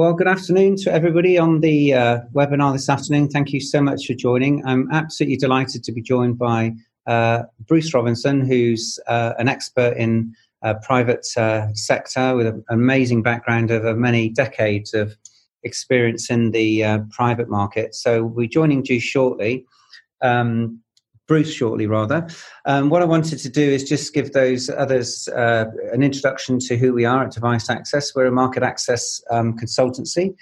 Well, good afternoon to everybody on the uh, webinar this afternoon. Thank you so much for joining. I'm absolutely delighted to be joined by uh, Bruce Robinson, who's uh, an expert in uh, private uh, sector with an amazing background over many decades of experience in the uh, private market. So we're joining you shortly. Um, Bruce shortly, rather. Um, what I wanted to do is just give those others uh, an introduction to who we are at Device Access. We're a market access um, consultancy.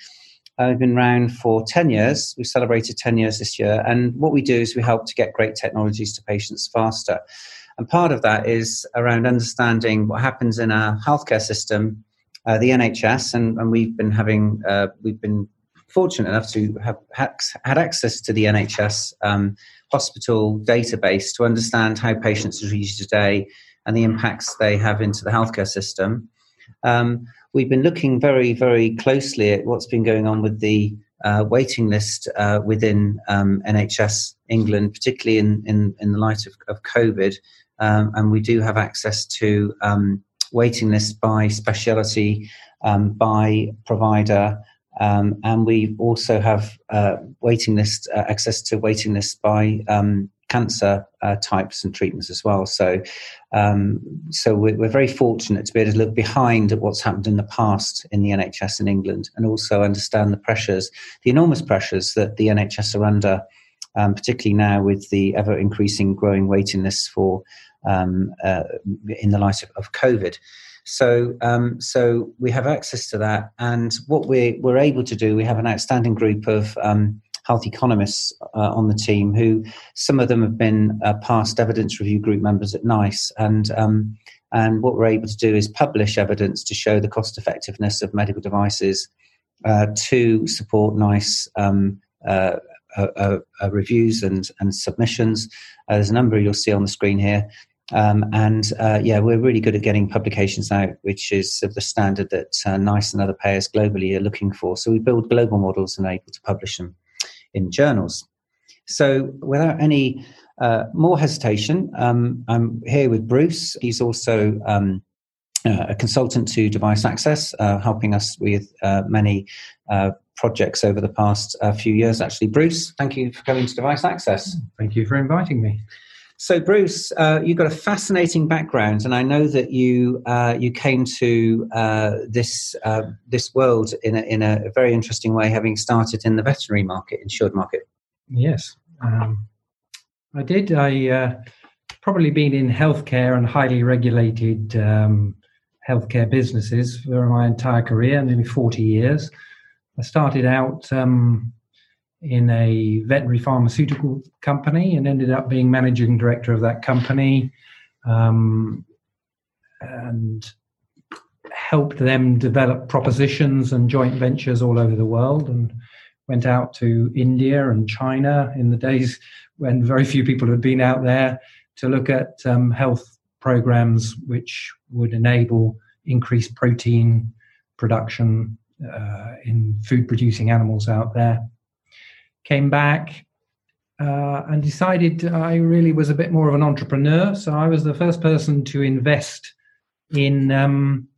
Uh, we've been around for 10 years. We celebrated 10 years this year. And what we do is we help to get great technologies to patients faster. And part of that is around understanding what happens in our healthcare system, uh, the NHS, and, and, we've been having, uh, we've been fortunate enough to have had access to the NHS um, hospital database to understand how patients are treated today and the impacts they have into the healthcare system. Um, we've been looking very, very closely at what's been going on with the uh, waiting list uh, within um, NHS England, particularly in, in, in the light of, of COVID. Um, and we do have access to um, waiting lists by speciality, um, by provider, um, and we also have uh, waiting list uh, access to waiting lists by um, cancer uh, types and treatments as well. So, um, so we're, we're, very fortunate to be able to look behind at what's happened in the past in the NHS in England, and also understand the pressures, the enormous pressures that the NHS are under, um, particularly now with the ever increasing growing waiting lists for um, uh, in the light of, of COVID. So, um, so we have access to that, and what we we're able to do, we have an outstanding group of um, health economists uh, on the team who some of them have been uh, past evidence review group members at NICE, and um, and what we're able to do is publish evidence to show the cost effectiveness of medical devices uh, to support NICE. Um, uh, uh, uh, reviews and and submissions. there's a number you'll see on the screen here. Um, and uh, yeah, we're really good at getting publications out, which is the standard that uh, NICE and other payers globally are looking for. So we build global models and are able to publish them in journals. So without any uh, more hesitation, um, I'm here with Bruce. He's also um, uh, a consultant to Device Access, uh, helping us with uh, many projects over the past few years. Actually, Bruce, thank you for coming to Device Access. Thank you for inviting me. So, Bruce, uh, you've got a fascinating background, and I know that you uh, you came to uh, this uh, this world in a, in a very interesting way, having started in the veterinary market, insured market. Yes, um, I did. I uh, probably been in healthcare and highly regulated um, healthcare businesses for my entire career, nearly forty years. I started out. Um, in a veterinary pharmaceutical company and ended up being managing director of that company um, and helped them develop propositions and joint ventures all over the world and went out to India and China in the days when very few people had been out there to look at um, health programs which would enable increased protein production uh, in food producing animals out there came back uh, and decided I really was a bit more of an entrepreneur. So I was the first person to invest in um,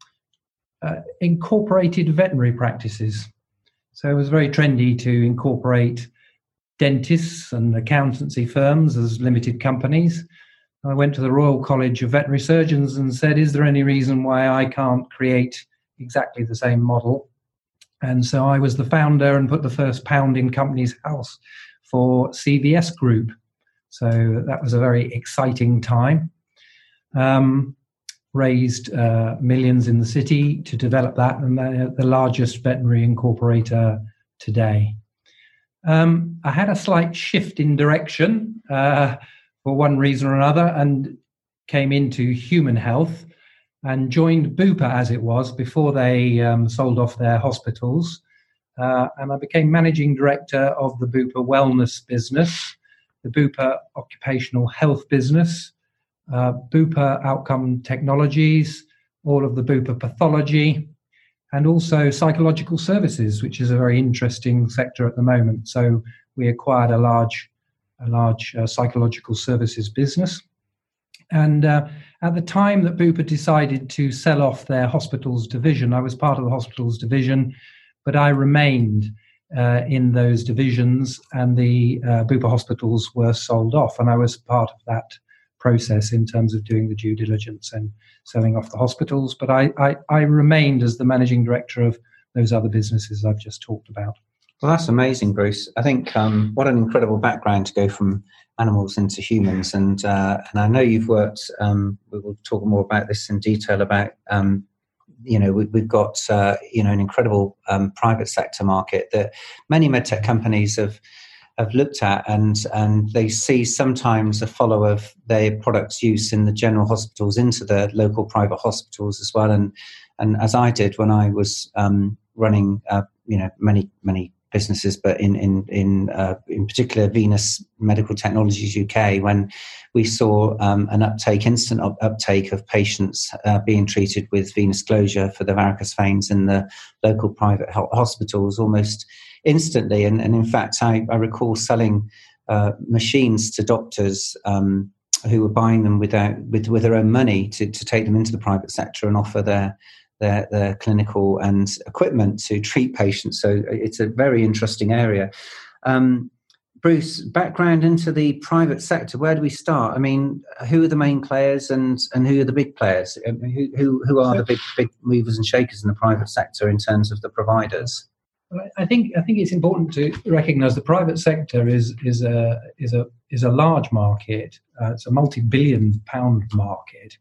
uh, incorporated veterinary practices. So it was very trendy to incorporate dentists and accountancy firms as limited companies. I went to the Royal College of Veterinary Surgeons and said, Is there any reason why I can't create exactly the same model? And so I was the founder and put the first pound in Companies House for CVS Group. So that was a very exciting time. Um, raised uh, millions in the city to develop that, and they're the largest veterinary incorporator today. Um, I had a slight shift in direction uh, for one reason or another and came into human health and joined Bupa as it was before they um, sold off their hospitals. Uh, and I became managing director of the Bupa Wellness business, the Bupa Occupational Health business, uh, Bupa Outcome Technologies, all of the Bupa Pathology, and also psychological services, which is a very interesting sector at the moment. So we acquired a large, a large uh, psychological services business, and uh, at the time that Bupa decided to sell off their hospitals division, I was part of the hospitals division. but I remained uh, in those divisions, and the uh, Bupa hospitals were sold off, and I was part of that process in terms of doing the due diligence and selling off the hospitals. But I, I, I remained as the managing director of those other businesses I've just talked about. Well, that's amazing, Bruce. I think um, what an incredible background to go from animals into humans, and uh, and I know you've worked. Um, we will talk more about this in detail about. Um, you know, we, have got uh, you know an incredible um, private sector market that many medtech companies have have looked at, and and they see sometimes a follow of their products use in the general hospitals into the local private hospitals as well, and and as I did when I was um, running, uh, you know, many many businesses, but in in in uh, in particular VNUS Medical Technologies UK, when we saw um, an uptake, instant uptake of patients uh, being treated with venous closure for the varicose veins in the local private hospitals almost instantly. And, and in fact, I, I recall selling uh, machines to doctors. Um, who were buying them without with, with their own money to, to take them into the private sector and offer their their, their clinical and equipment to treat patients. So it's a very interesting area. Um, Bruce, background into the private sector. Where do we start? I mean, who are the main players and, and who are the big players? Um, who, who, who are the big big movers and shakers in the private sector in terms of the providers? I think I think it's important to recognise the private sector is is a is a is a large market. Uh, it's a multi-billion pound market,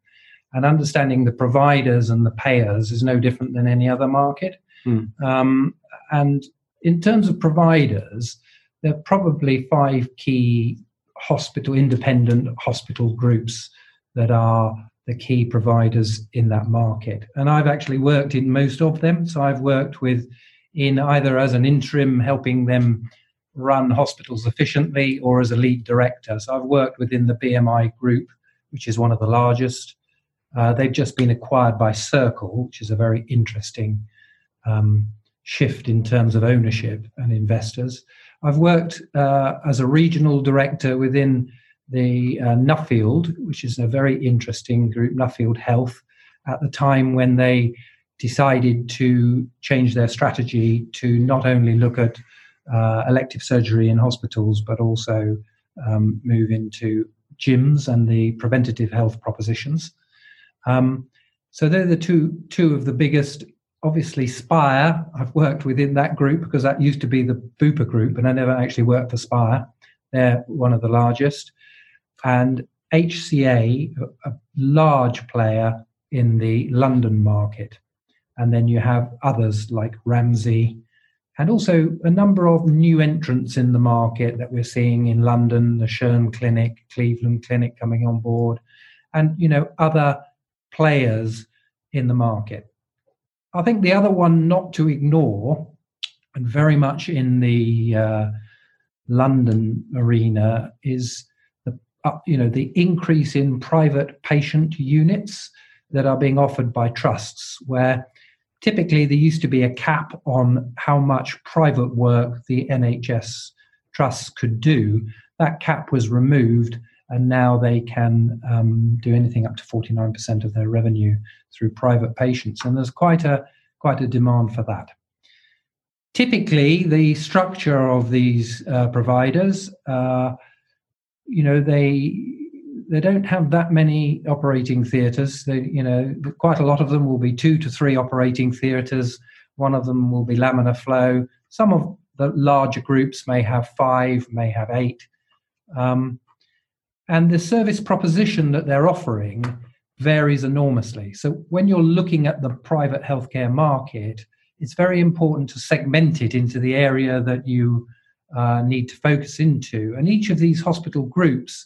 and understanding the providers and the payers is no different than any other market. Mm. Um, and in terms of providers, there are probably five key hospital, independent hospital groups that are the key providers in that market. And I've actually worked in most of them. So I've worked with in either as an interim helping them run hospitals efficiently or as a lead director. So I've worked within the BMI group, which is one of the largest. Uh, they've just been acquired by Circle, which is a very interesting um, shift in terms of ownership and investors. I've worked uh, as a regional director within the uh, Nuffield, which is a very interesting group, Nuffield Health, at the time when they decided to change their strategy to not only look at uh, elective surgery in hospitals, but also um, move into gyms and the preventative health propositions. Um, so they're the two two of the biggest. Obviously, Spire. I've worked within that group because that used to be the Bupa group, and I never actually worked for Spire. They're one of the largest, and HCA, a large player in the London market, and then you have others like Ramsay, and also a number of new entrants in the market that we're seeing in London, the Schön Clinic, Cleveland Clinic coming on board, and you know other players in the market. I think the other one not to ignore, and very much in the uh, London arena, is the uh, you know the increase in private patient units that are being offered by trusts, where typically there used to be a cap on how much private work the NHS trusts could do. That cap was removed, and now they can um, do anything up to 49% of their revenue through private patients. And there's quite a quite a demand for that. Typically the structure of these uh, providers uh, you know they they don't have that many operating theaters. They you know quite a lot of them will be two to three operating theaters. One of them will be laminar flow. Some of the larger groups may have five may have eight. Um, and the service proposition that they're offering varies enormously. So when you're looking at the private healthcare market, it's very important to segment it into the area that you uh, need to focus into. And each of these hospital groups,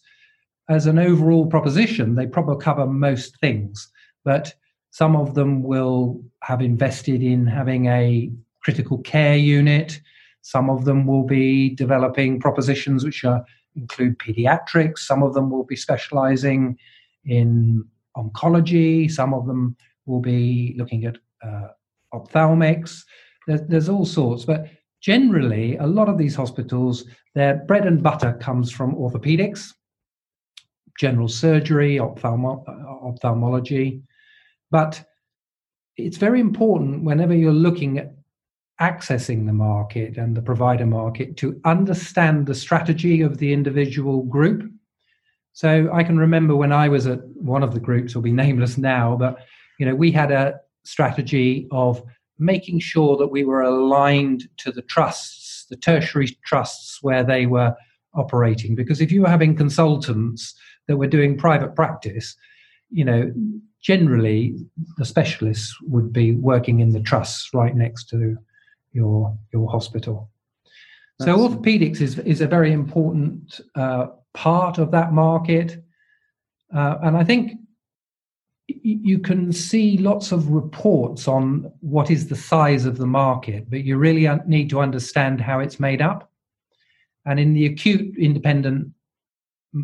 as an overall proposition, they probably cover most things, but some of them will have invested in having a critical care unit. Some of them will be developing propositions which are include pediatrics. Some of them will be specializing in oncology. Some of them will be looking at uh, ophthalmics. There's, there's all sorts, but generally, a lot of these hospitals, their bread and butter comes from orthopedics, general surgery, ophthalmo- ophthalmology. But it's very important whenever you're looking at accessing the market and the provider market to understand the strategy of the individual group. So I can remember when I was at one of the groups, will be nameless now, but you know we had a strategy of making sure that we were aligned to the trusts, the tertiary trusts where they were operating. Because if you were having consultants that were doing private practice, you know, generally the specialists would be working in the trusts right next to your your hospital. So orthopedics is is a very important uh, part of that market, uh, and I think you can see lots of reports on what is the size of the market, but you really need to understand how it's made up. And in the acute independent uh,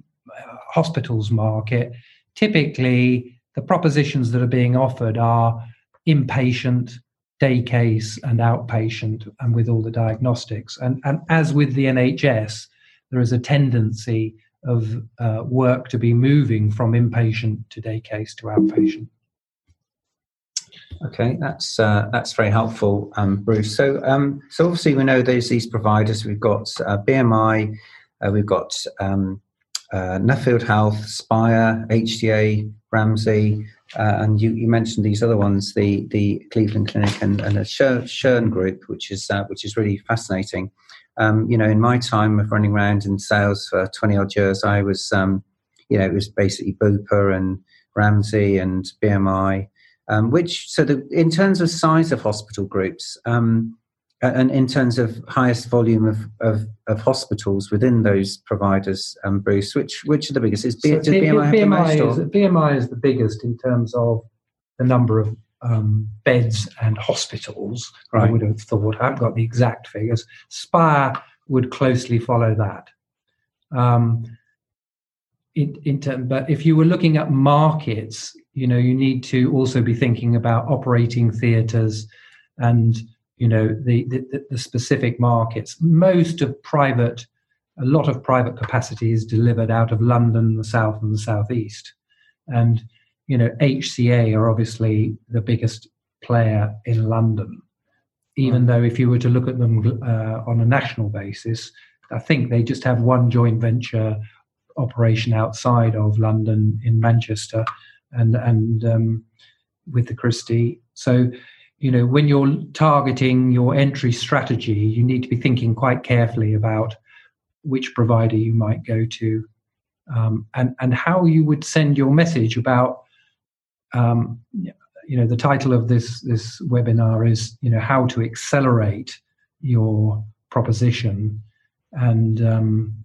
hospitals market, typically the propositions that are being offered are inpatient, day case, and outpatient, and with all the diagnostics. And, and as with the NHS, there is a tendency of uh, work to be moving from inpatient to day case to outpatient. Okay, that's uh, that's very helpful, um, Bruce. So, um, so obviously we know there's these providers. We've got uh, BMI, uh, we've got um, uh, Nuffield Health, Spire, HCA, Ramsay, uh, and you, you, mentioned these other ones, the the Cleveland Clinic and, and the Schön Group, which is uh, which is really fascinating. Um, you know, in my time of running around in sales for twenty odd years, I was, um, you know, it was basically Bupa and Ramsay and BMI, um, which so the, in terms of size of hospital groups, um, and in terms of highest volume of, of, of hospitals within those providers, um, Bruce, which which are the biggest? Is B, so B, BMI, BMI, is, BMI is the biggest in terms of the number of um, beds and hospitals. Right. I would have thought. I haven't got the exact figures. Spire would closely follow that. Um, in, in term, but if you were looking at markets, you know, you need to also be thinking about operating theatres and you know the, the, the specific markets. Most of private, a lot of private capacity is delivered out of London, the south, and the southeast, and you know HCA are obviously the biggest player in London. Even though if you were to look at them uh, on a national basis, I think they just have one joint venture operation outside of London in Manchester, and and um, with the Christie. So you know when you're targeting your entry strategy you need to be thinking quite carefully about which provider you might go to um, and and how you would send your message about um, you know the title of this this webinar is you know how to accelerate your proposition. And um,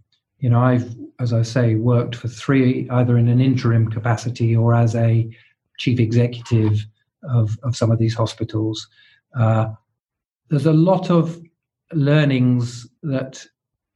you know i've as i say worked for three either in an interim capacity or as a chief executive of, of some of these hospitals. Uh, there's a lot of learnings that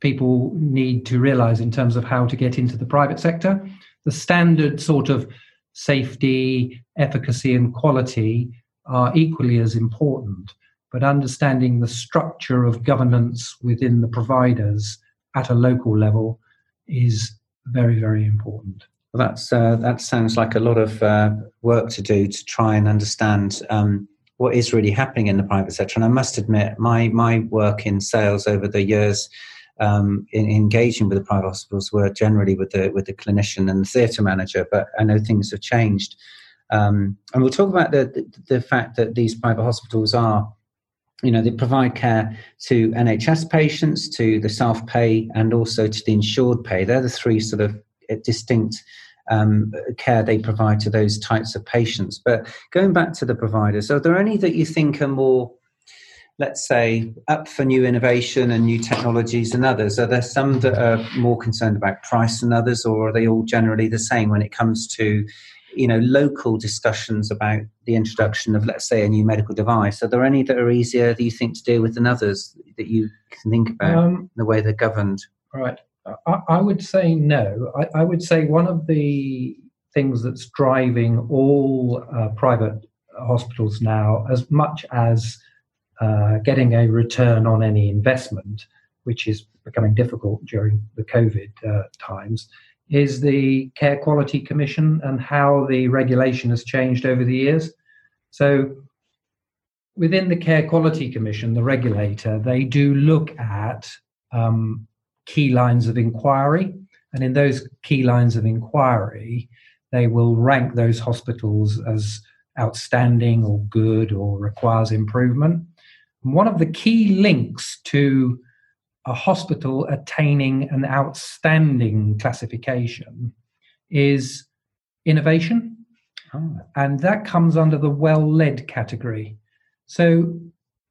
people need to realize in terms of how to get into the private sector. The standard sort of safety, efficacy, and quality are equally as important, but understanding the structure of governance within the providers at a local level is very, very important. Well, that's uh, that sounds like a lot of uh, work to do to try and understand um, what is really happening in the private sector. And I must admit, my my work in sales over the years, um, in engaging with the private hospitals, were generally with the with the clinician and the theatre manager. But I know things have changed, um, and we'll talk about the, the the fact that these private hospitals are you know they provide care to nhs patients to the self-pay and also to the insured pay they're the three sort of distinct um, care they provide to those types of patients. But going back to the providers, are there any that you think are more, let's say, up for new innovation and new technologies than others? Are there some that are more concerned about price than others, or are they all generally the same when it comes to you know local discussions about the introduction of let's say a new medical device are there any that are easier do you think to deal with than others that you can think about um, the way they're governed right I, I would say no. I, I, would say one of the things that's driving all uh, private hospitals now, as much as uh, getting a return on any investment, which is becoming difficult during the COVID uh, times, is the Care Quality Commission and how the regulation has changed over the years. So, within the Care Quality Commission, the regulator, they do look at um, key lines of inquiry. And in those key lines of inquiry, they will rank those hospitals as outstanding or good or requires improvement. And one of the key links to a hospital attaining an outstanding classification is innovation. Oh. And that comes under the well led category. So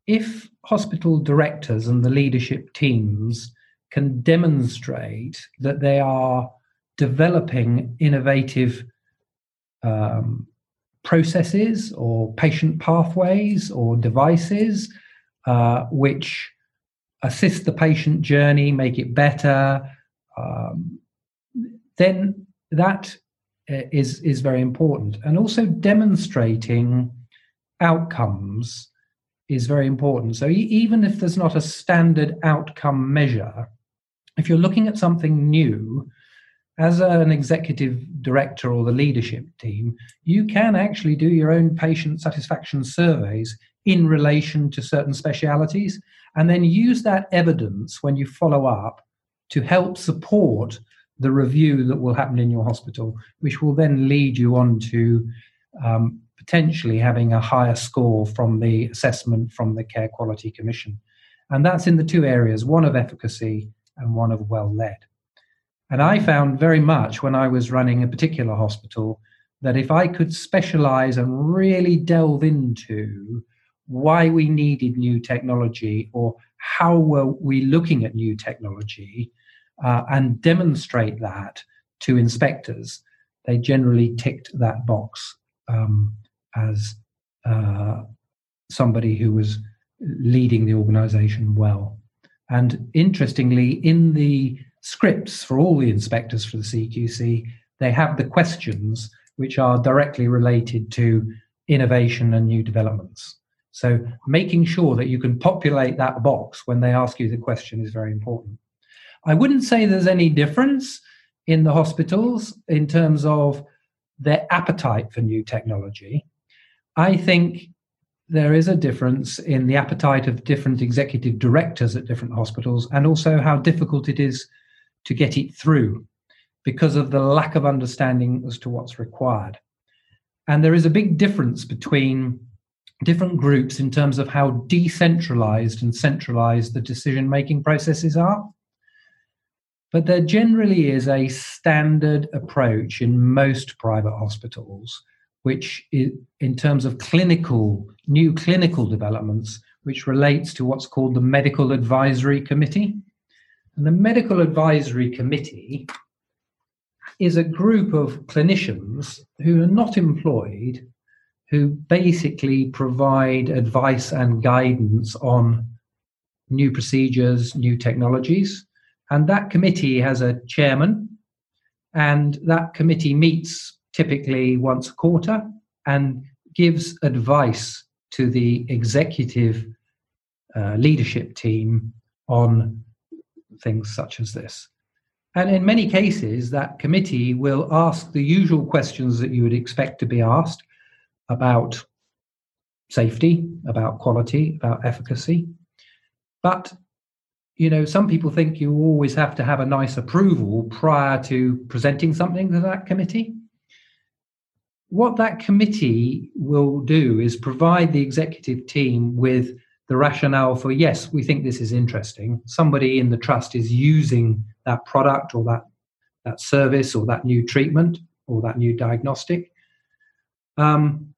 if hospital directors and the leadership teams can demonstrate that they are developing innovative um, processes or patient pathways or devices uh, which assist the patient journey, make it better, um, then that uh, is is very important. And also demonstrating outcomes is very important. So even if there's not a standard outcome measure, if you're looking at something new, as an executive director or the leadership team, you can actually do your own patient satisfaction surveys in relation to certain specialities and then use that evidence when you follow up to help support the review that will happen in your hospital, which will then lead you on to um, potentially having a higher score from the assessment from the Care Quality Commission. And that's in the two areas one of efficacy and one of well led. And I found very much when I was running a particular hospital that if I could specialize and really delve into why we needed new technology or how were we looking at new technology uh, and demonstrate that to inspectors, they generally ticked that box um, as uh, somebody who was leading the organization well. And interestingly, in the scripts for all the inspectors for the CQC, they have the questions which are directly related to innovation and new developments. So making sure that you can populate that box when they ask you the question is very important. I wouldn't say there's any difference in the hospitals in terms of their appetite for new technology. I think there is a difference in the appetite of different executive directors at different hospitals and also how difficult it is to get it through because of the lack of understanding as to what's required. And there is a big difference between different groups in terms of how decentralized and centralized the decision making processes are. But there generally is a standard approach in most private hospitals, which, is, in terms of clinical, new clinical developments, which relates to what's called the Medical Advisory Committee. And the Medical Advisory Committee is a group of clinicians who are not employed, who basically provide advice and guidance on new procedures, new technologies. And that committee has a chairman, and that committee meets typically once a quarter and gives advice to the executive uh, leadership team on things such as this. And in many cases, that committee will ask the usual questions that you would expect to be asked about safety, about quality, about efficacy. But, you know, some people think you always have to have a NICE approval prior to presenting something to that committee. What that committee will do is provide the executive team with the rationale for yes, we think this is interesting. Somebody in the trust is using that product or that that service or that new treatment or that new diagnostic. Um,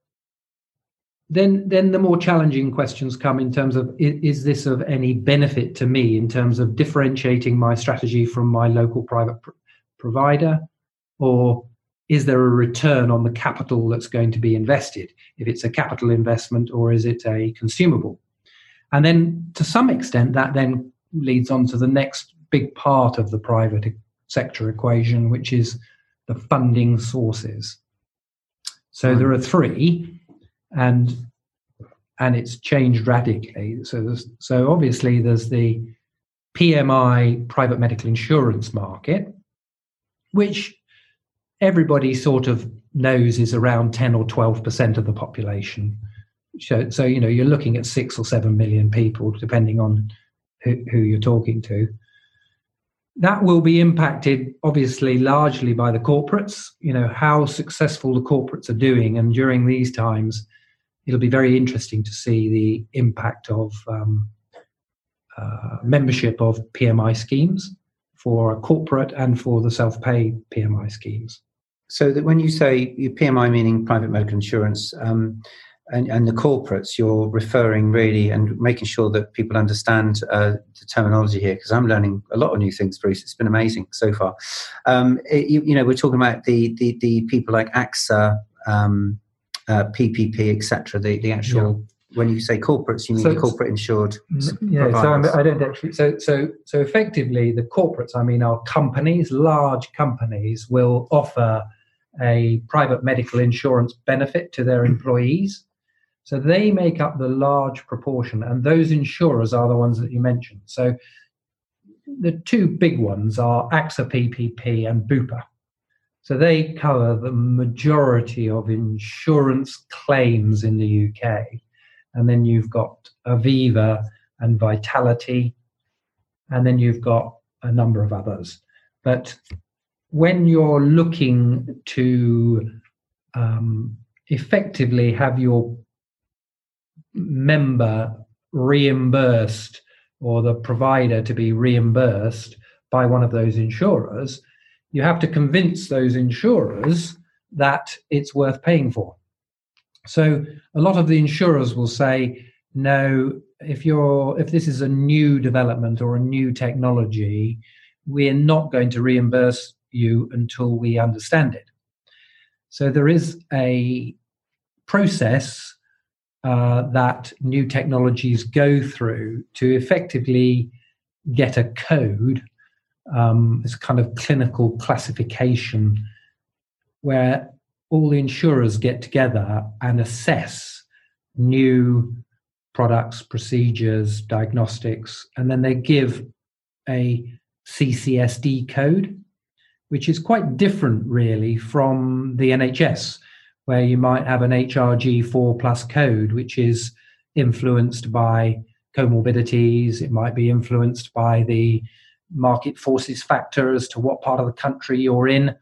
then, then the more challenging questions come in terms of is, is, this of any benefit to me in terms of differentiating my strategy from my local private pr- provider, or is there a return on the capital that's going to be invested? If it's a capital investment, or is it a consumable? And then to some extent, that then leads on to the next big part of the private sector equation, which is the funding sources. So hmm. there are three, and and it's changed radically. So so obviously there's the PMI private medical insurance market, which everybody sort of knows is around 10 or 12% of the population So, so you know, you're looking at six or seven million people, depending on who, who you're talking to. That will be impacted, obviously, largely by the corporates. You know how successful the corporates are doing, and during these times, it'll be very interesting to see the impact of um, uh, membership of PMI schemes for a corporate and for the self-pay PMI schemes. So that when you say PMI meaning private medical insurance, um, and, and, the corporates, you're referring really and making sure that people understand uh, the terminology here because I'm learning a lot of new things, Bruce. It's been amazing so far. Um, it, you, you, know, we're talking about the the, the people like AXA, um, uh, PPP, etc. The the actual when you say corporates, you mean so, the corporate insured. Yeah, so I'm, I do not actually. So so so effectively, the corporates, I mean, our companies, large companies, will offer a private medical insurance benefit to their employees. So they make up the large proportion, and those insurers are the ones that you mentioned. So the two big ones are AXA PPP and Bupa. So they cover the majority of insurance claims in the UK and then you've got Aviva and Vitality, and then you've got a number of others. But when you're looking to um, effectively have your member reimbursed or the provider to be reimbursed by one of those insurers, you have to convince those insurers that it's worth paying for. So a lot of the insurers will say, no, if you're if this is a new development or a new technology, we're not going to reimburse you until we understand it. So there is a process uh, that new technologies go through to effectively get a code, um, this kind of clinical classification, where all the insurers get together and assess new products, procedures, diagnostics, and then they give a CCSD code, which is quite different, really, from the NHS, where you might have an HRG4 plus code, which is influenced by comorbidities, it might be influenced by the market forces factor as to what part of the country you're in.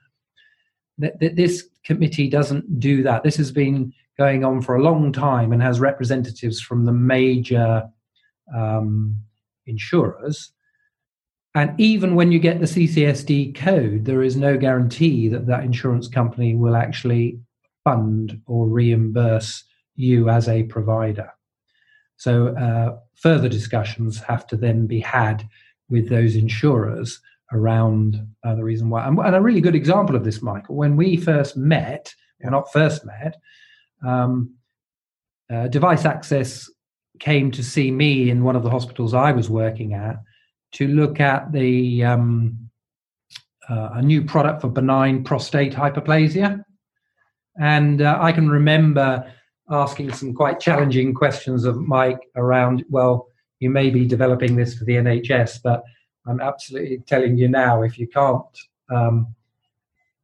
This committee doesn't do that. This has been going on for a long time and has representatives from the major um, insurers. And even when you get the CCSD code, there is no guarantee that that insurance company will actually fund or reimburse you as a provider. So, uh, further discussions have to then be had with those insurers around uh, the reason why. And, and, a really good example of this, Michael, when we first met, or not first met, um, uh, Device Access came to see me in one of the hospitals I was working at to look at the um, uh, a new product for benign prostate hyperplasia. And uh, I can remember asking some quite challenging questions of Mike around, well, you may be developing this for the NHS, but I'm absolutely telling you now, if you can't um,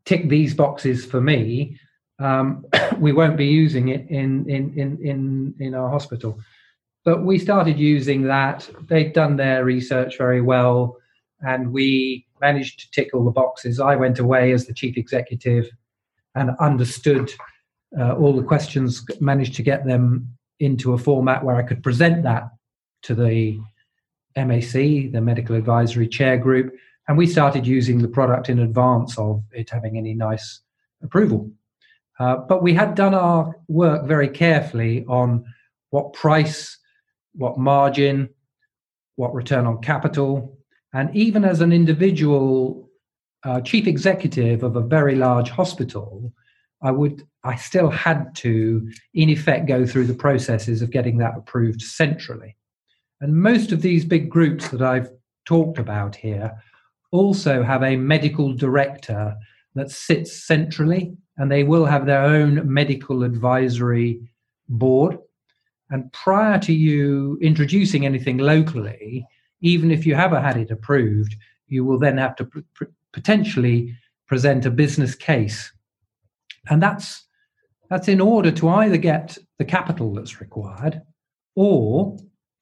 tick these boxes for me, um, we won't be using it in, in, in, in, in our hospital. But we started using that. They'd done their research very well, and we managed to tick all the boxes. I went away as the chief executive and understood uh, all the questions, managed to get them into a format where I could present that to the MAC, the Medical Advisory Chair Group, and we started using the product in advance of it having any NICE approval. Uh, but we had done our work very carefully on what price, what margin, what return on capital, and even as an individual uh, chief executive of a very large hospital, I would I still had to, in effect, go through the processes of getting that approved centrally. And most of these big groups that I've talked about here also have a medical director that sits centrally, and they will have their own medical advisory board. And prior to you introducing anything locally, even if you haven't had it approved, you will then have to potentially present a business case. And that's That's in order to either get the capital that's required or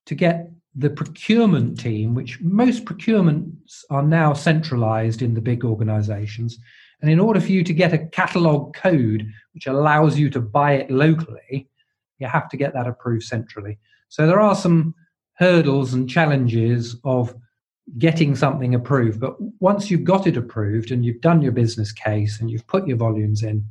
to get the procurement team, which most procurements are now centralized in the big organizations. And in order for you to get a catalog code which allows you to buy it locally, you have to get that approved centrally. So there are some hurdles and challenges of getting something approved. But once you've got it approved and you've done your business case and you've put your volumes in,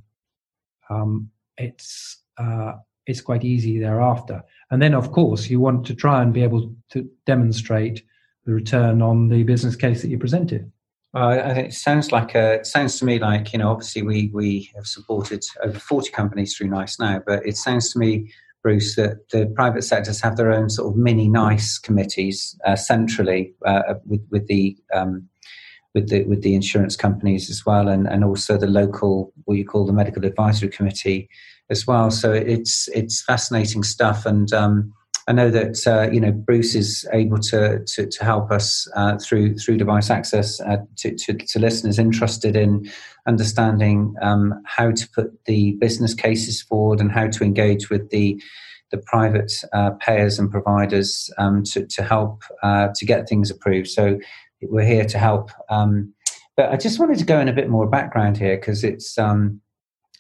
um, it's uh, it's quite easy thereafter. And then, of course, you want to try and be able to demonstrate the return on the business case that you presented. Uh, it sounds like a, it sounds to me like you know obviously we we have supported over forty companies through NICE now, but it sounds to me Bruce, that the private sectors have their own sort of mini NICE committees uh, centrally uh, with, with the um, with the with the insurance companies as well, and, and also the local what you call the medical advisory committee as well. So it's it's fascinating stuff, and um, I know that uh, you know Bruce is able to to, to help us uh, through through device access uh, to, to, to listeners interested in understanding um, how to put the business cases forward and how to engage with the the private uh, payers and providers um, to, to help uh, to get things approved. So we're here to help. Um, but I just wanted to go in a bit more background here because it's um,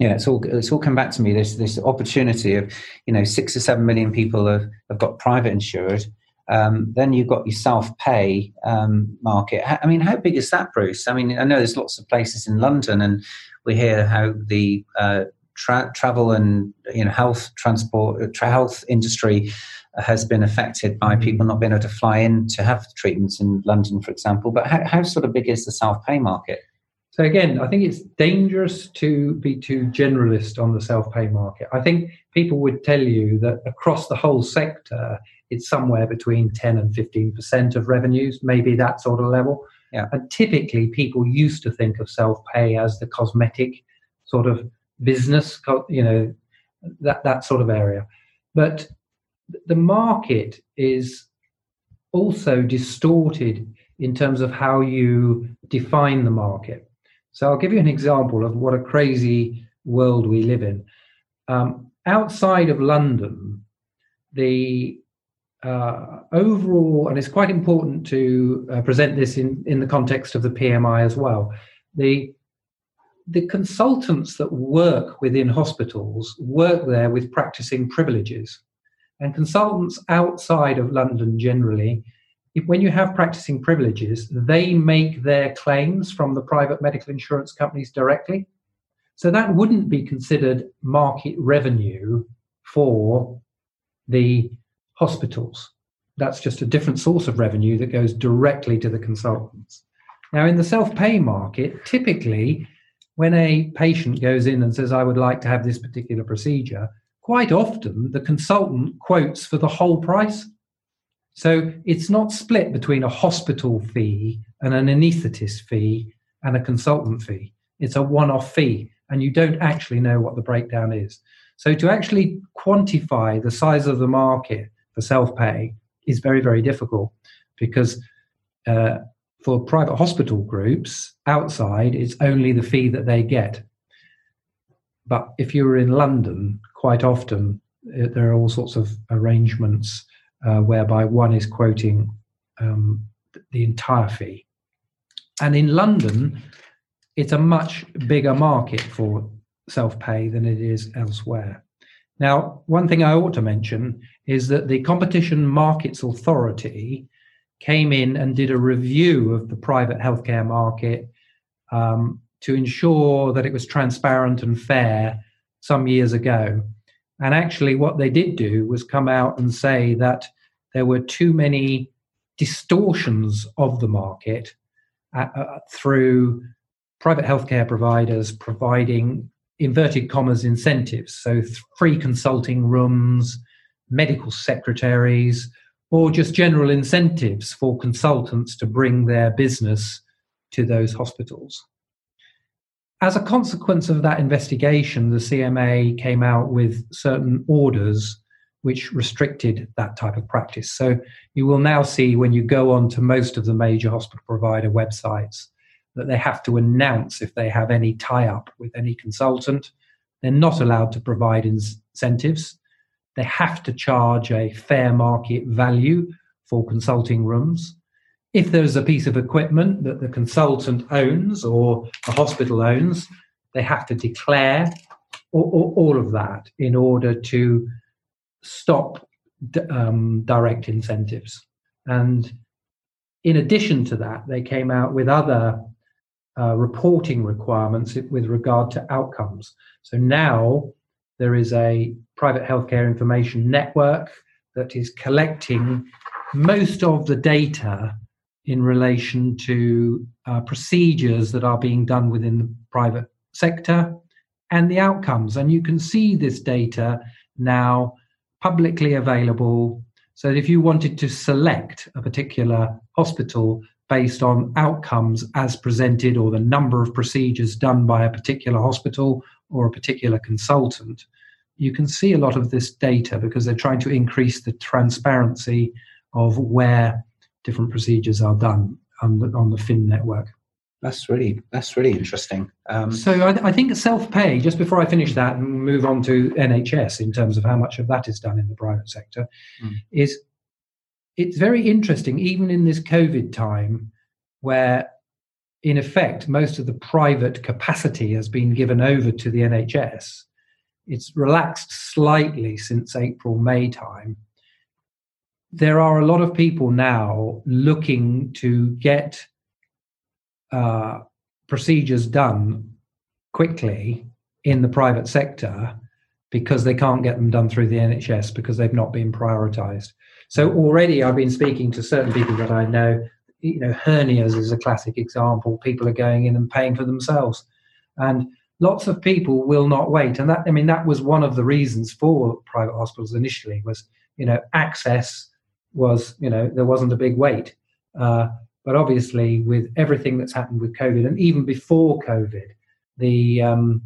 yeah, it's all it's all come back to me. This this opportunity of you know six or seven million people have, have got private insured. Um, then you've got your self pay um, market. I mean, how big is that, Bruce? I mean, I know there's lots of places in London, and we hear how the uh, tra- travel and you know health transport uh, tra- health industry has been affected by mm-hmm. people not being able to fly in to have treatments in London, for example. But how, how sort of big is the self pay market? So again, I think it's dangerous to be too generalist on the self-pay market. I think people would tell you that across the whole sector, it's somewhere between 10 and 15% of revenues, maybe that sort of level. Yeah. And typically people used to think of self-pay as the cosmetic sort of business, you know, that, that sort of area. But the market is also distorted in terms of how you define the market. So I'll give you an example of what a crazy world we live in. Um, outside of London, the uh, overall, and it's quite important to uh, present this in, in the context of the PMI as well. The the consultants that work within hospitals work there with practicing privileges, and consultants outside of London generally when you have practicing privileges, they make their claims from the private medical insurance companies directly. So that wouldn't be considered market revenue for the hospitals. That's just a different source of revenue that goes directly to the consultants. Now, in the self pay market, typically, when a patient goes in and says, I would like to have this particular procedure, quite often the consultant quotes for the whole price so it's not split between a hospital fee and an anaesthetist fee and a consultant fee. It's a one off fee, and you don't actually know what the breakdown is. So to actually quantify the size of the market for self pay is very, very difficult because uh, for private hospital groups outside, it's only the fee that they get. But if you were in London, quite often uh, there are all sorts of arrangements uh, whereby one is quoting um, the entire fee. And in London, it's a much bigger market for self pay than it is elsewhere. Now, one thing I ought to mention is that the Competition Markets Authority came in and did a review of the private healthcare market um, to ensure that it was transparent and fair some years ago. And actually, what they did do was come out and say that there were too many distortions of the market uh, uh, through private healthcare providers providing inverted commas incentives. So, free consulting rooms, medical secretaries, or just general incentives for consultants to bring their business to those hospitals. As a consequence of that investigation, the CMA came out with certain orders which restricted that type of practice. So you will now see when you go on to most of the major hospital provider websites that they have to announce if they have any tie up with any consultant they're not allowed to provide incentives. They have to charge a fair market value for consulting rooms. If there's a piece of equipment that the consultant owns or the hospital owns, they have to declare all, all of that in order to stop um, direct incentives. And in addition to that, they came out with other uh, reporting requirements with regard to outcomes. So now there is a private healthcare information network that is collecting most of the data in relation to uh, procedures that are being done within the private sector and the outcomes. And you can see this data now publicly available. So if you wanted to select a particular hospital based on outcomes as presented or the number of procedures done by a particular hospital or a particular consultant, you can see a lot of this data because they're trying to increase the transparency of where different procedures are done on the, on the PHIN network. That's really that's really interesting. Um, so I, I, think self-pay. Just before I finish that and move on to NHS in terms of how much of that is done in the private sector, mm. is it's very interesting. Even in this COVID time, where in effect most of the private capacity has been given over to the NHS, it's relaxed slightly since April May time. There are a lot of people now looking to get uh, procedures done quickly in the private sector because they can't get them done through the NHS because they've not been prioritized. So already I've been speaking to certain people that I know, you know, hernias is a classic example. People are going in and paying for themselves. And lots of people will not wait. And that, I mean, that was one of the reasons for private hospitals initially was, you know, access was, you know, there wasn't a big wait. Uh, but obviously, with everything that's happened with COVID, and even before COVID, the um,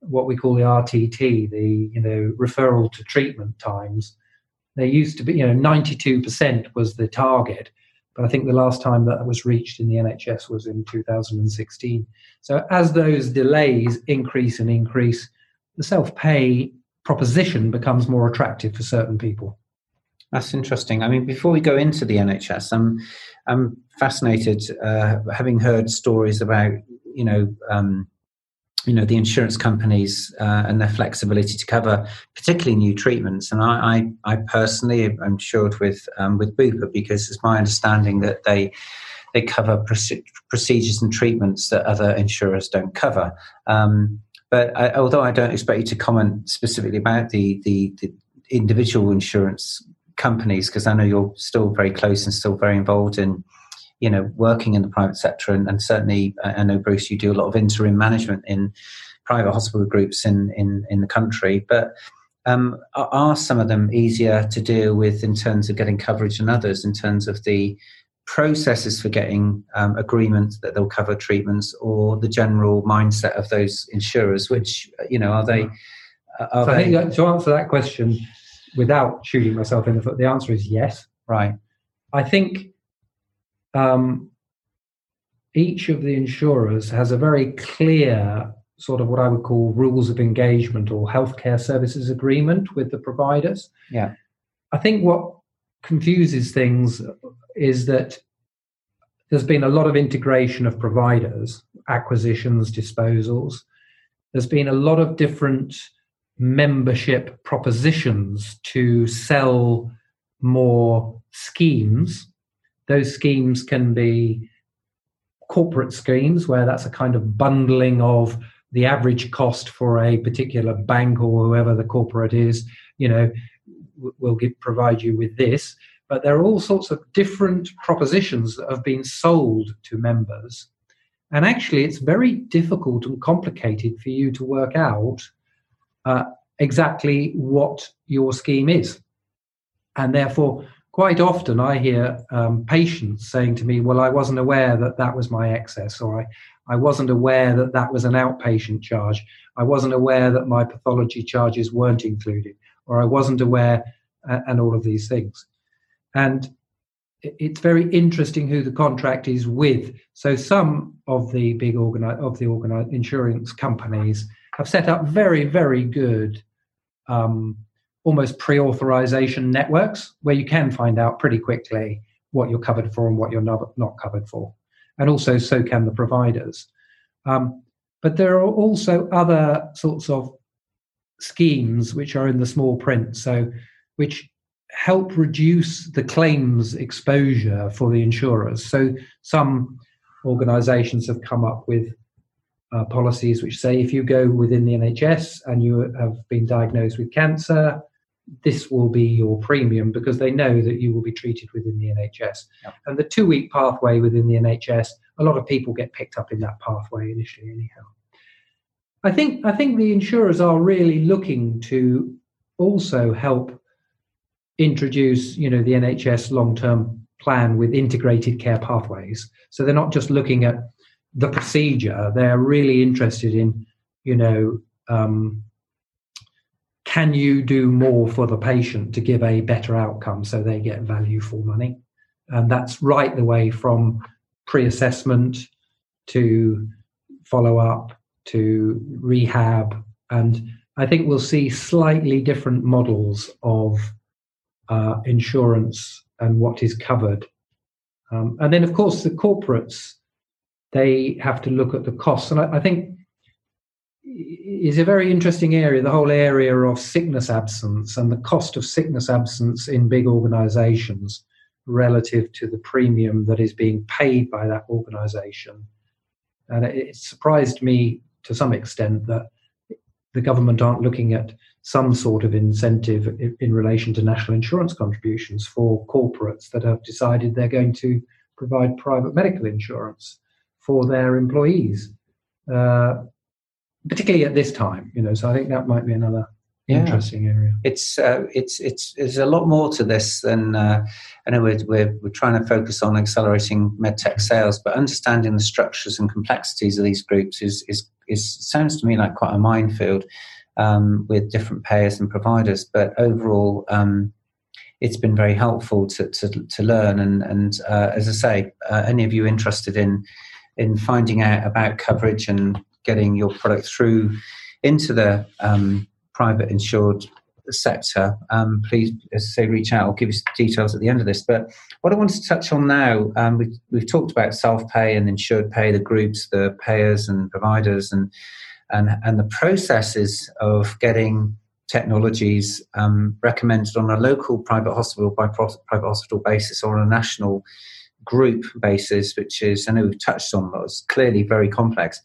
what we call the RTT, the you know referral to treatment times, there used to be you know 92% was the target, but I think the last time that was reached in the NHS was in 2016. So as those delays increase and increase, the self-pay proposition becomes more attractive for certain people. That's interesting. I mean, before we go into the NHS, I'm I'm fascinated, uh, having heard stories about you know um, you know the insurance companies uh, and their flexibility to cover particularly new treatments. And I I, I personally am insured with um, with Bupa because it's my understanding that they they cover procedures and treatments that other insurers don't cover. Um, but I, although I don't expect you to comment specifically about the, the, the individual insurance companies because I know you're still very close and still very involved in you know working in the private sector and, and, certainly I know Bruce you do a lot of interim management in private hospital groups in in, in the country. But um, are some of them easier to deal with in terms of getting coverage than others in terms of the processes for getting um, agreements that they'll cover treatments or the general mindset of those insurers which you know are they are so they... I think to answer that question without shooting myself in the foot, the answer is yes. Right. I think um, each of the insurers has a very clear sort of what I would call rules of engagement or healthcare services agreement with the providers. Yeah. I think what confuses things is that there's been a lot of integration of providers, acquisitions, disposals. There's been a lot of different membership propositions to sell more schemes. Those schemes can be corporate schemes where that's a kind of bundling of the average cost for a particular bank or whoever the corporate is, you know, we'll give, provide you with this. But there are all sorts of different propositions that have been sold to members. And actually, it's very difficult and complicated for you to work out uh, exactly what your scheme is. And therefore, quite often I hear um, patients saying to me, Well, I wasn't aware that that was my excess, or I, I wasn't aware that that was an outpatient charge. I wasn't aware that my pathology charges weren't included, or I wasn't aware, uh, and all of these things. And it's very interesting who the contract is with. So some of the big organi- of the organi- insurance companies have set up very, very good um, almost pre-authorization networks where you can find out pretty quickly what you're covered for and what you're not, not covered for. And also, so can the providers. Um, but there are also other sorts of schemes which are in the small print, so which help reduce the claims exposure for the insurers. So some organizations have come up with uh, policies which say if you go within the NHS and you have been diagnosed with cancer, this will be your premium because they know that you will be treated within the NHS. Yep. And the two week pathway within the NHS, a lot of people get picked up in that pathway initially, anyhow. I think I think the insurers are really looking to also help introduce, you know, the NHS long term plan with integrated care pathways. So they're not just looking at the procedure; they're really interested in, you know, um, can you do more for the patient to give a better outcome so they get value for money? And that's right the way from pre-assessment to follow up to rehab and I think we'll see slightly different models of uh, insurance and what is covered. Um, and then, of course, the corporates, they have to look at the costs. And I, I think is a very interesting area, the whole area of sickness absence and the cost of sickness absence in big organizations relative to the premium that is being paid by that organization. And it surprised me to some extent that the government aren't looking at some sort of incentive in relation to national insurance contributions for corporates that have decided they're going to provide private medical insurance for their employees, uh, particularly at this time. You know, so I think that might be another yeah. interesting area. It's uh, it's it's there's a lot more to this than uh, I know we're, we're we're trying to focus on accelerating medtech sales, but understanding the structures and complexities of these groups is is is sounds to me like quite a minefield um, with different payers and providers. But overall, um, it's been very helpful to, to, to learn. And, and uh, as I say, uh, any of you interested in in finding out about coverage and getting your product through into the um, private insured sector, um, please, as say, reach out. I'll give you details at the end of this. But what I wanted to touch on now, um, we've, we've talked about self pay and insured pay, the groups, the payers and providers, and and, and the processes of getting technologies um, recommended on a local private hospital by private hospital basis or on a national group basis, which is, I know we've touched on, was clearly very complex.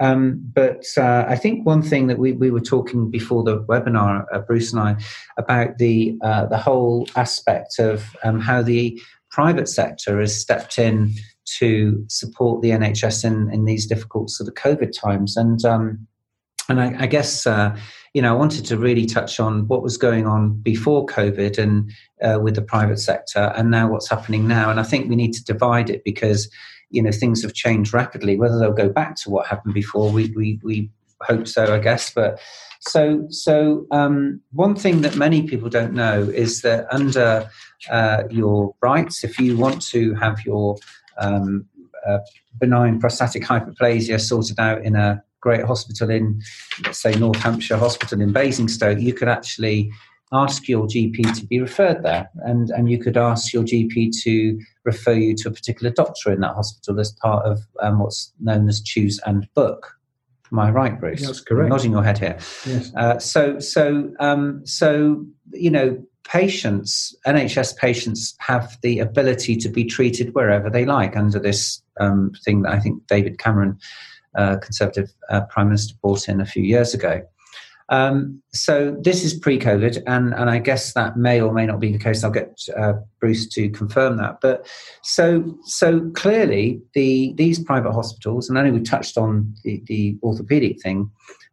Um, but uh, I think one thing that we, we were talking before the webinar, uh, Bruce and I, about the uh, the whole aspect of um, how the private sector has stepped in to support the NHS in, in these difficult sort of COVID times. And um, and I, I guess uh, you know I wanted to really touch on what was going on before COVID and uh, with the private sector, and now what's happening now. And I think we need to divide it because you know things have changed rapidly. Whether they'll go back to what happened before, we we, we hope so, I guess. But so so um, one thing that many people don't know is that under uh, your rights, if you want to have your um, uh, benign prostatic hyperplasia sorted out in a great hospital in, let's say, North Hampshire Hospital in Basingstoke, you could actually ask your GP to be referred there, and and you could ask your GP to refer you to a particular doctor in that hospital as part of um, what's known as choose and book. Am I right, Bruce? That's correct. Nodding your head here. Yes. Uh, so so um, so you know patients, NHS patients, have the ability to be treated wherever they like under this um, thing that I think David Cameron, uh, Conservative uh, Prime Minister, brought in a few years ago. Um, so this is pre-COVID, and and I guess that may or may not be the case. I'll get uh, Bruce to confirm that. But so so clearly, the these private hospitals, and I know we touched on the, the orthopedic thing.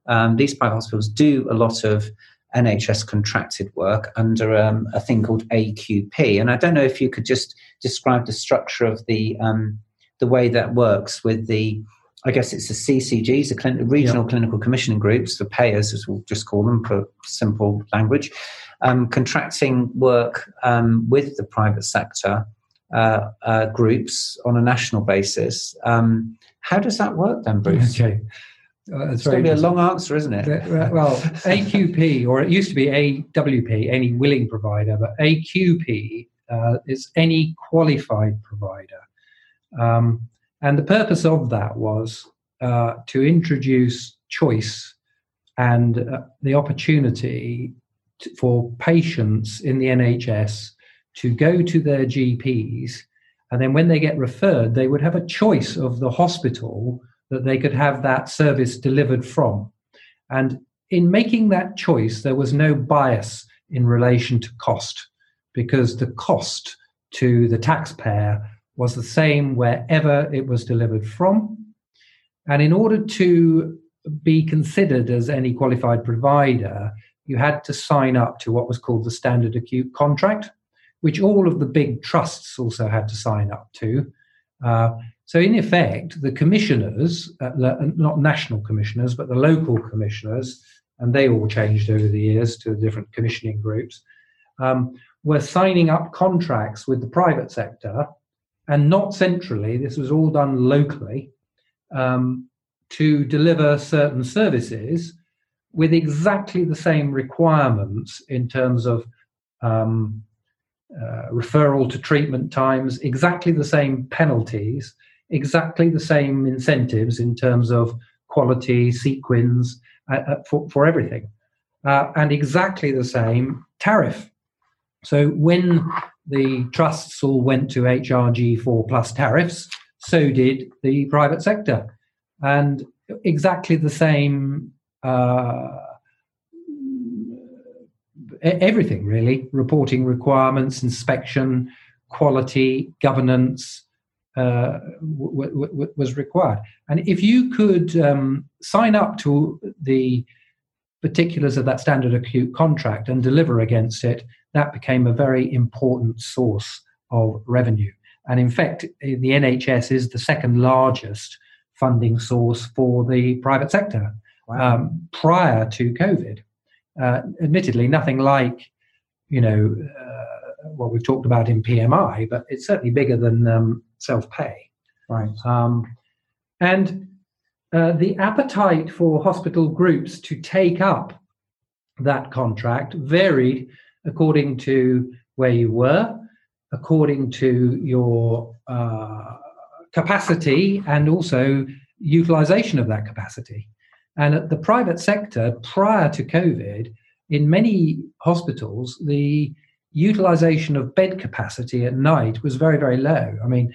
Um, these private hospitals do a lot of NHS contracted work under um, a thing called AQP. And I don't know if you could just describe the structure of the um, the way that works with the, I guess it's the CCGs, the clin- regional yeah. clinical commissioning groups, the payers, as we'll just call them for simple language, um, contracting work um, with the private sector uh, uh, groups on a national basis. Um, how does that work then, Bruce? Okay. Uh, it's going to be a long answer, isn't it? well, AQP, or it used to be AWP, any willing provider, but AQP uh, is any qualified provider. Um, and the purpose of that was uh, to introduce choice and uh, the opportunity for patients in the NHS to go to their GPs. And then when they get referred, they would have a choice of the hospital that they could have that service delivered from. And in making that choice, there was no bias in relation to cost because the cost to the taxpayer was the same wherever it was delivered from. And in order to be considered as any qualified provider, you had to sign up to what was called the standard acute contract, which all of the big trusts also had to sign up to. Uh, so, in effect, the commissioners, uh, not national commissioners, but the local commissioners, and they all changed over the years to different commissioning groups, um, were signing up contracts with the private sector and not centrally. This was all done locally um, to deliver certain services with exactly the same requirements in terms of um, uh, referral to treatment times, exactly the same penalties, exactly the same incentives in terms of quality, CQUINs uh, uh, for, for everything, uh, and exactly the same tariff. So when the trusts all went to HRG4 plus tariffs, so did the private sector. And exactly the same uh, everything really reporting requirements inspection quality governance uh, w- w- was required and if you could um, sign up to the particulars of that standard acute contract and deliver against it that became a very important source of revenue and in fact the nhs is the second largest funding source for the private sector wow. um, prior to COVID. Uh, admittedly, nothing like you know uh, what we've talked about in PMI, but it's certainly bigger than um, self-pay. Right. Um, and uh, the appetite for hospital groups to take up that contract varied according to where you were, according to your uh, capacity and also utilization of that capacity. And at the private sector, prior to COVID, in many hospitals, the utilization of bed capacity at night was very, very low. I mean,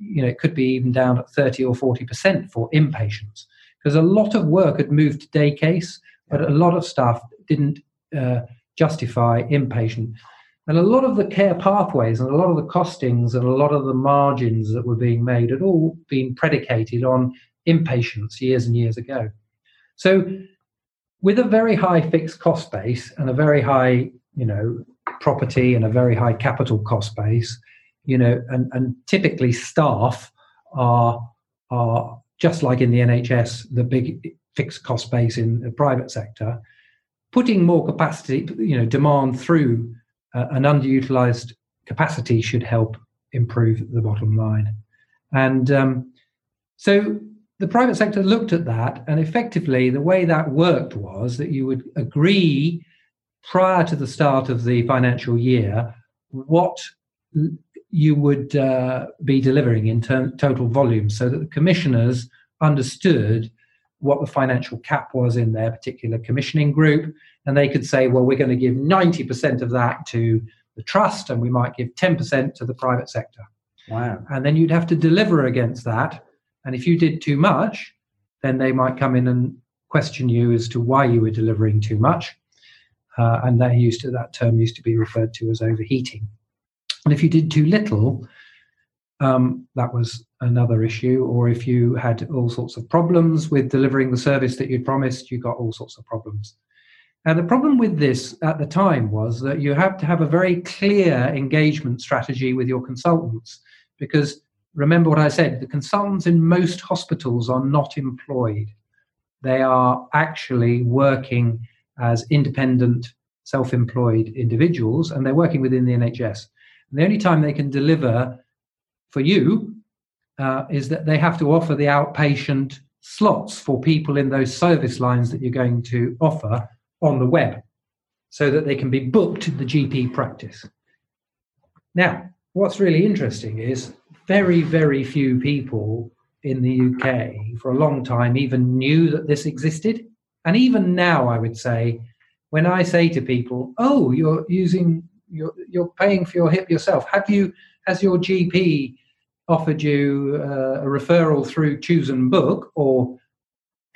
you know, it could be even down at 30 or 40% for inpatients because a lot of work had moved to day case, but a lot of staff didn't uh, justify inpatient. And a lot of the care pathways and a lot of the costings and a lot of the margins that were being made had all been predicated on inpatients years and years ago. So, with a very high fixed cost base and a very high, you know, property and a very high capital cost base, you know, and, and typically staff are are just like in the NHS, the big fixed cost base in the private sector, putting more capacity, you know, demand through uh, an underutilized capacity should help improve the bottom line. And um, so the private sector looked at that, and effectively, the way that worked was that you would agree prior to the start of the financial year what you would uh, be delivering in ter- total volume so that the commissioners understood what the financial cap was in their particular commissioning group and they could say, well, we're going to give 90% of that to the trust and we might give 10% to the private sector. Wow. And then you'd have to deliver against that. And if you did too much, then they might come in and question you as to why you were delivering too much. Uh, and that used to that term used to be referred to as overheating. And if you did too little, um, that was another issue. Or if you had all sorts of problems with delivering the service that you'd promised, you got all sorts of problems. And the problem with this at the time was that you have to have a very clear engagement strategy with your consultants because remember what I said the consultants in most hospitals are not employed. They are actually working as independent, self employed individuals and they're working within the NHS. And the only time they can deliver for you uh, is that they have to offer the outpatient slots for people in those service lines that you're going to offer on the web so that they can be booked the GP practice. Now, what's really interesting is very, very few people in the UK for a long time even knew that this existed. And even now, I would say, when I say to people, "Oh, you're using, you're, you're paying for your hip yourself. Have you? Has your GP offered you uh, a referral through Choose and Book or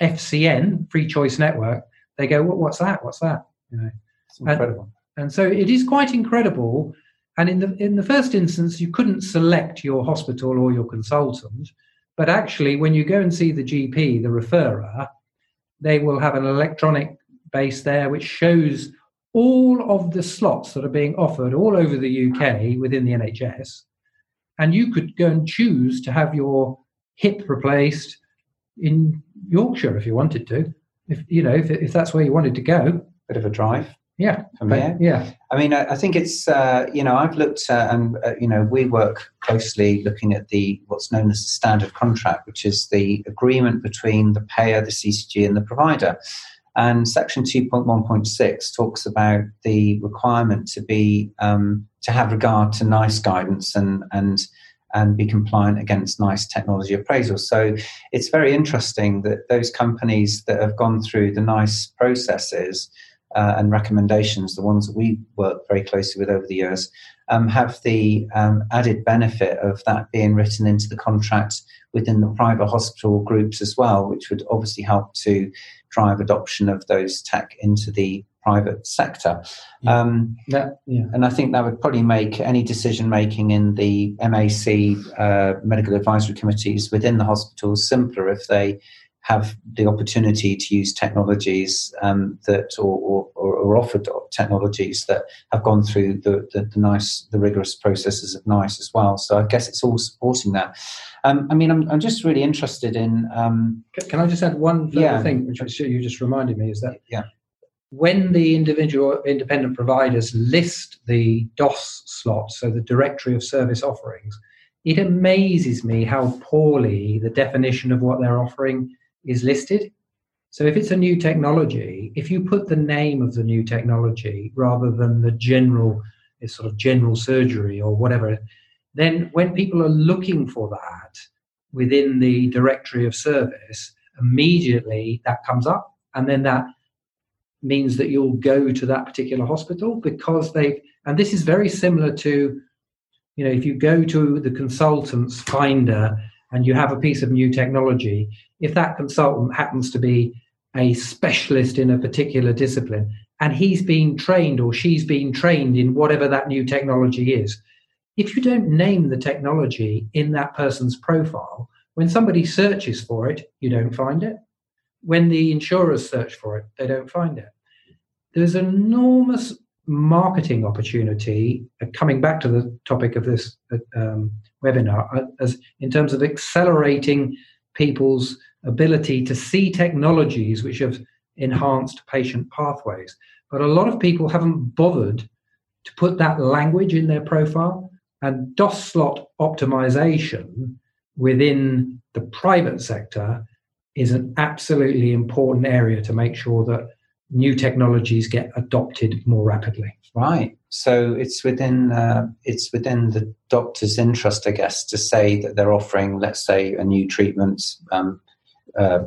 FCN, Free Choice Network?" They go, well, "What's that? What's that?" You know, it's incredible. And, and so it is quite incredible. And in the in the first instance, you couldn't select your hospital or your consultant, but actually, when you go and see the GP, the referrer, they will have an electronic base there which shows all of the slots that are being offered all over the UK within the NHS. And you could go and choose to have your hip replaced in Yorkshire if you wanted to. If you know, if, if that's where you wanted to go. Bit of a drive. Yeah, from here. Yeah, I mean, I, I think it's uh, you know I've looked uh, and uh, you know we work closely looking at the what's known as the standard contract, which is the agreement between the payer, the CCG, and the provider. And Section two point one point six talks about the requirement to be um, to have regard to NICE guidance and and and be compliant against NICE technology appraisals. So it's very interesting that those companies that have gone through the NICE processes uh, and recommendations, the ones that we work very closely with over the years, um, have the um, added benefit of that being written into the contract within the private hospital groups as well, which would obviously help to drive adoption of those tech into the private sector. Yeah. Um, yeah, yeah. And I think that would probably make any decision making in the MAC uh, medical advisory committees within the hospitals simpler if they have the opportunity to use technologies um, that or, or, or, offered technologies that have gone through the, the, the, NICE the rigorous processes of NICE as well so i guess it's all supporting that um, i mean I'm, I'm just really interested in um, can i just add one yeah. thing which i'm sure you just reminded me is that yeah when the individual independent providers list the DOS slots, so the directory of service offerings, it amazes me how poorly the definition of what they're offering is listed. So if it's a new technology, if you put the name of the new technology rather than the general, sort of general surgery or whatever, then when people are looking for that within the directory of service, immediately that comes up, and then that means that you'll go to that particular hospital because they and this is very similar to you know if you go to the consultant's finder and you have a piece of new technology, if that consultant happens to be a specialist in a particular discipline and he's been trained or she's been trained in whatever that new technology is, if you don't name the technology in that person's profile, when somebody searches for it, you don't find it. When the insurers search for it, they don't find it. There's enormous marketing opportunity, uh, coming back to the topic of this uh, um, webinar, uh, as in terms of accelerating people's ability to see technologies which have enhanced patient pathways. But a lot of people haven't bothered to put that language in their profile. And DOS slot optimization within the private sector is an absolutely important area to make sure that new technologies get adopted more rapidly. Right. So it's within uh, it's within the doctor's interest, I guess, to say that they're offering, let's say, a new treatment. Um, uh,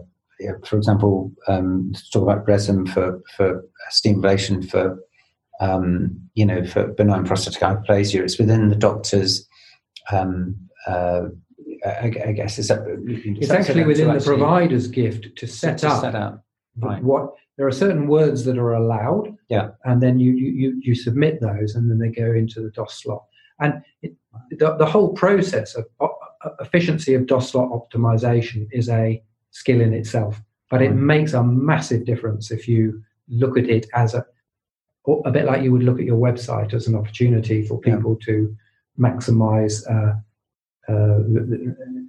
for example, um, talk about Rezum for for stimulation for um, you know for benign prostatic hyperplasia. It's within the doctor's. Um, uh, I, I, guess is that, it's actually within the provider's gift to set to up, set up right. what there are certain words that are allowed. Yeah. And then you you you submit those, and then they go into the DOS slot. And it, the, the whole process of uh, efficiency of DOS slot optimization is a skill in itself, but it mm. makes a massive difference if you look at it as a a bit like you would look at your website as an opportunity for people yeah. to maximize uh, uh,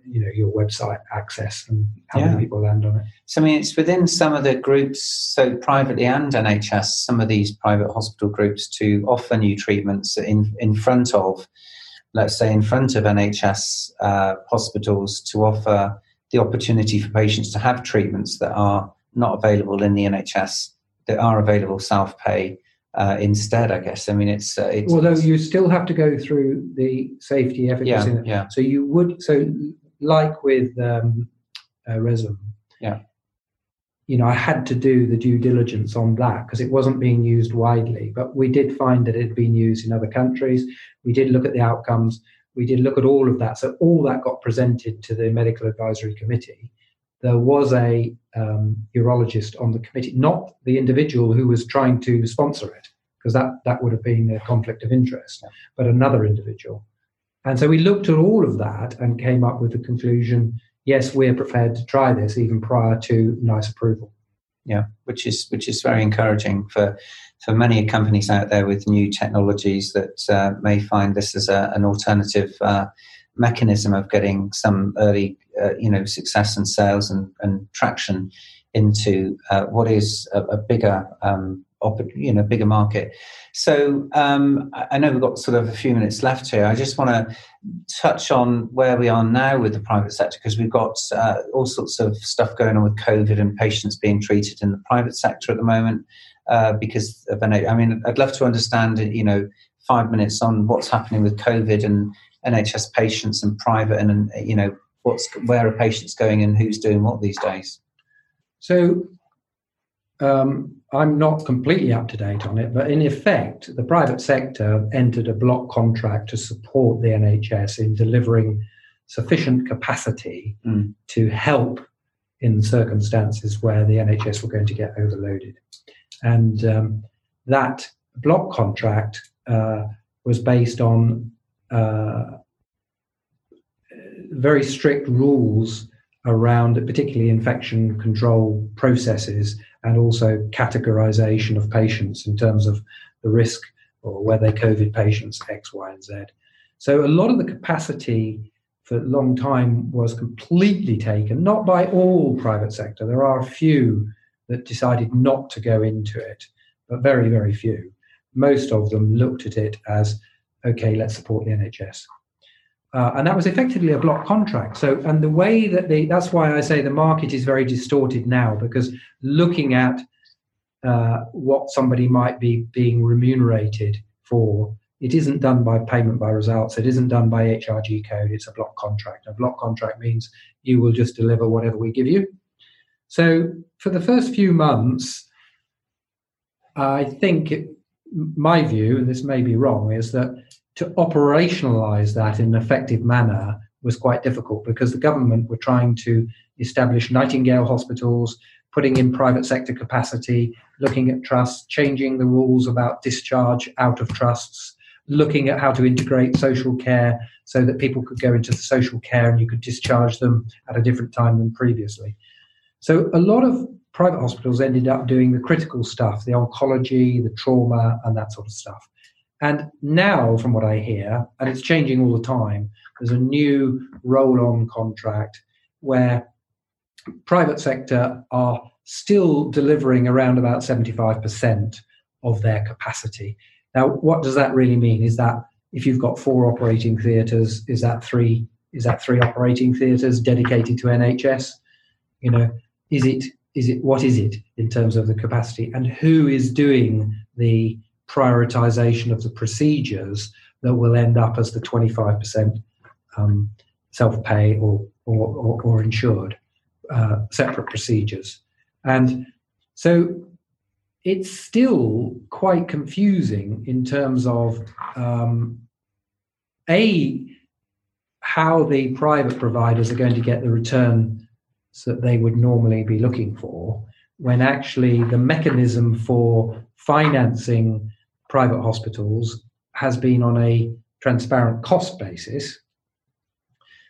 you know your website access and how yeah. many people land on it. So I mean, it's within some of the groups, so privately and NHS, some of these private hospital groups to offer new treatments in in front of, let's say, in front of NHS uh, hospitals to offer the opportunity for patients to have treatments that are not available in the NHS that are available self pay uh, instead. I guess. I mean, it's, uh, it's although you still have to go through the safety efficacy. Yeah, yeah. So you would so like with um, uh, Rezum. Yeah. You know, I had to do the due diligence on that because it wasn't being used widely, but we did find that it had been used in other countries. We did look at the outcomes. We did look at all of that. So all that got presented to the medical advisory committee there was a um, urologist on the committee, not the individual who was trying to sponsor it, because that, that would have been a conflict of interest, but another individual. And so we looked at all of that and came up with the conclusion yes, we're prepared to try this even prior to NICE approval. Yeah, which is which is very encouraging for for many companies out there with new technologies that uh, may find this as a, an alternative uh, mechanism of getting some early, uh, you know, success and sales and, and traction into uh, what is a, a bigger, um, you know, bigger market. So um, I know we've got sort of a few minutes left here. I just want to touch on where we are now with the private sector because we've got uh, all sorts of stuff going on with COVID and patients being treated in the private sector at the moment uh, because of an. I mean, I'd love to understand, you know, five minutes on what's happening with COVID and NHS patients and private, and you know what's where are patients going and who's doing what these days. So um, I'm not completely up to date on it, but in effect, the private sector entered a block contract to support the NHS in delivering sufficient capacity mm. to help in circumstances where the NHS were going to get overloaded. And um, that block contract uh, was based on uh, very strict rules around particularly infection control processes and also categorization of patients in terms of the risk or whether they're COVID patients, X, Y, and Z. So a lot of the capacity for a long time was completely taken, not by all private sector. There are a few that decided not to go into it, but very, very few. Most of them looked at it as okay, let's support the NHS. Uh, and that was effectively a block contract. So, and the way that they, that's why I say the market is very distorted now because looking at uh, what somebody might be being remunerated for, it isn't done by payment by results. It isn't done by HRG code. It's a block contract. A block contract means you will just deliver whatever we give you. So, for the first few months, I think it, my view, and this may be wrong, is that to operationalize that in an effective manner was quite difficult because the government were trying to establish Nightingale hospitals, putting in private sector capacity, looking at trusts, changing the rules about discharge out of trusts, looking at how to integrate social care so that people could go into the social care and you could discharge them at a different time than previously. So a lot of private hospitals ended up doing the critical stuff, the oncology, the trauma, and that sort of stuff. And now, from what I hear, and it's changing all the time, there's a new roll on contract where private sector are still delivering around about 75% of their capacity. Now, what does that really mean? Is that if you've got four operating theatres, is that three? Is that three operating theatres dedicated to NHS? You know, is it is it what is it in terms of the capacity, and who is doing the prioritization of the procedures that will end up as the 25% um, self pay or, or, or, or insured uh, separate procedures. And so it's still quite confusing in terms of um, A, how the private providers are going to get the return that they would normally be looking for when actually the mechanism for financing private hospitals has been on a transparent cost basis.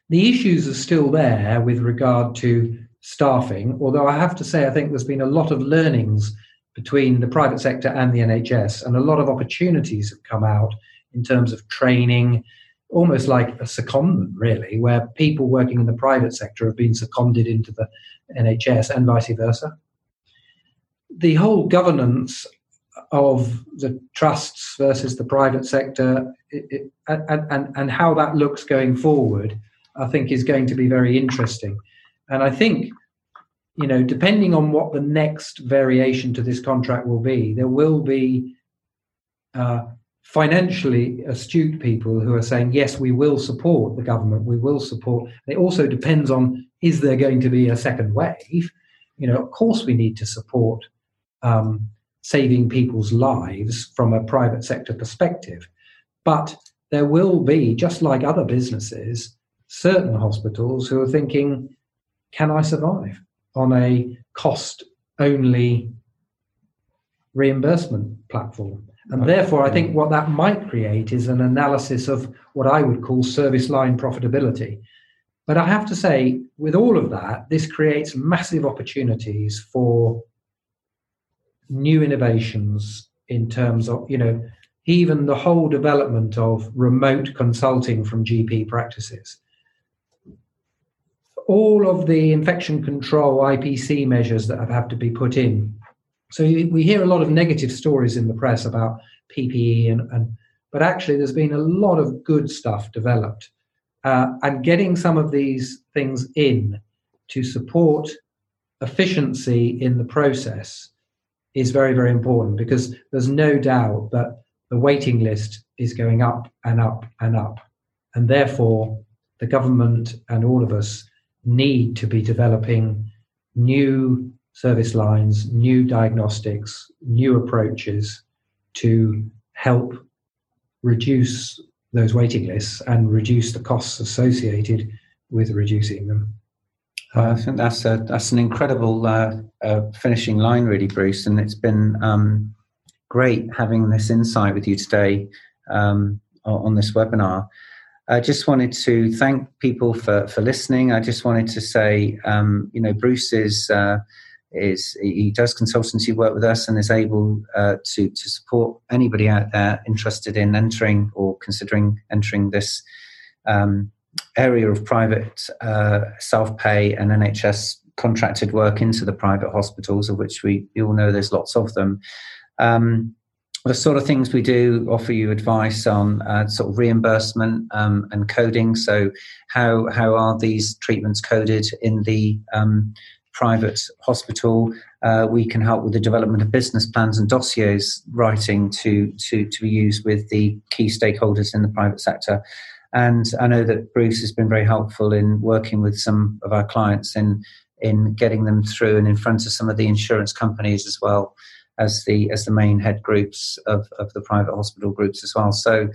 The issues are still there with regard to staffing, although I have to say, I think there's been a lot of learnings between the private sector and the NHS, and a lot of opportunities have come out in terms of training, almost like a secondment, really, where people working in the private sector have been seconded into the NHS and vice versa. The whole governance of the trusts versus the private sector it, it, and, and, and how that looks going forward, I think is going to be very interesting. And I think, you know, depending on what the next variation to this contract will be, there will be uh, financially astute people who are saying, yes, we will support the government, we will support. It also depends on is there going to be a second wave? You know, of course, we need to support um, saving people's lives from a private sector perspective. But there will be, just like other businesses, certain hospitals who are thinking, can I survive on a cost only reimbursement platform? And therefore, I think what that might create is an analysis of what I would call service line profitability. But I have to say, with all of that, this creates massive opportunities for new innovations in terms of, you know, even the whole development of remote consulting from GP practices. All of the infection control IPC measures that have had to be put in so we hear a lot of negative stories in the press about PPE, and, and but actually there's been a lot of good stuff developed, uh, and getting some of these things in to support efficiency in the process is very very important because there's no doubt that the waiting list is going up and up and up, and therefore the government and all of us need to be developing new service lines, new diagnostics, new approaches to help reduce those waiting lists and reduce the costs associated with reducing them. Uh, I think that's a that's an incredible uh, uh, finishing line, really, Bruce. And it's been um, great having this insight with you today um, on this webinar. I just wanted to thank people for for listening. I just wanted to say, um, you know, Bruce is he does consultancy work with us and is able uh, to to support anybody out there interested in entering or considering entering this um, area of private uh, self pay and NHS contracted work into the private hospitals, of which we, we all know there's lots of them. Um, the sort of things we do offer you advice on uh, sort of reimbursement um, and coding. So, how how are these treatments coded in the um, private hospital. Uh, we can help with the development of business plans and dossiers writing to, to, to be used with the key stakeholders in the private sector. And I know that Bruce has been very helpful in working with some of our clients in, in getting them through and in front of some of the insurance companies as well as the, as the main head groups of, of the private hospital groups as well. So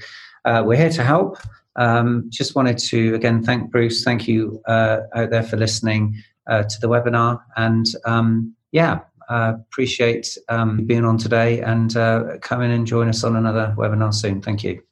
uh, we're here to help. Um, just wanted to again thank Bruce. Thank you uh, out there for listening to the webinar. And um, yeah, uh, appreciate um, being on today and uh, come in and join us on another webinar soon. Thank you.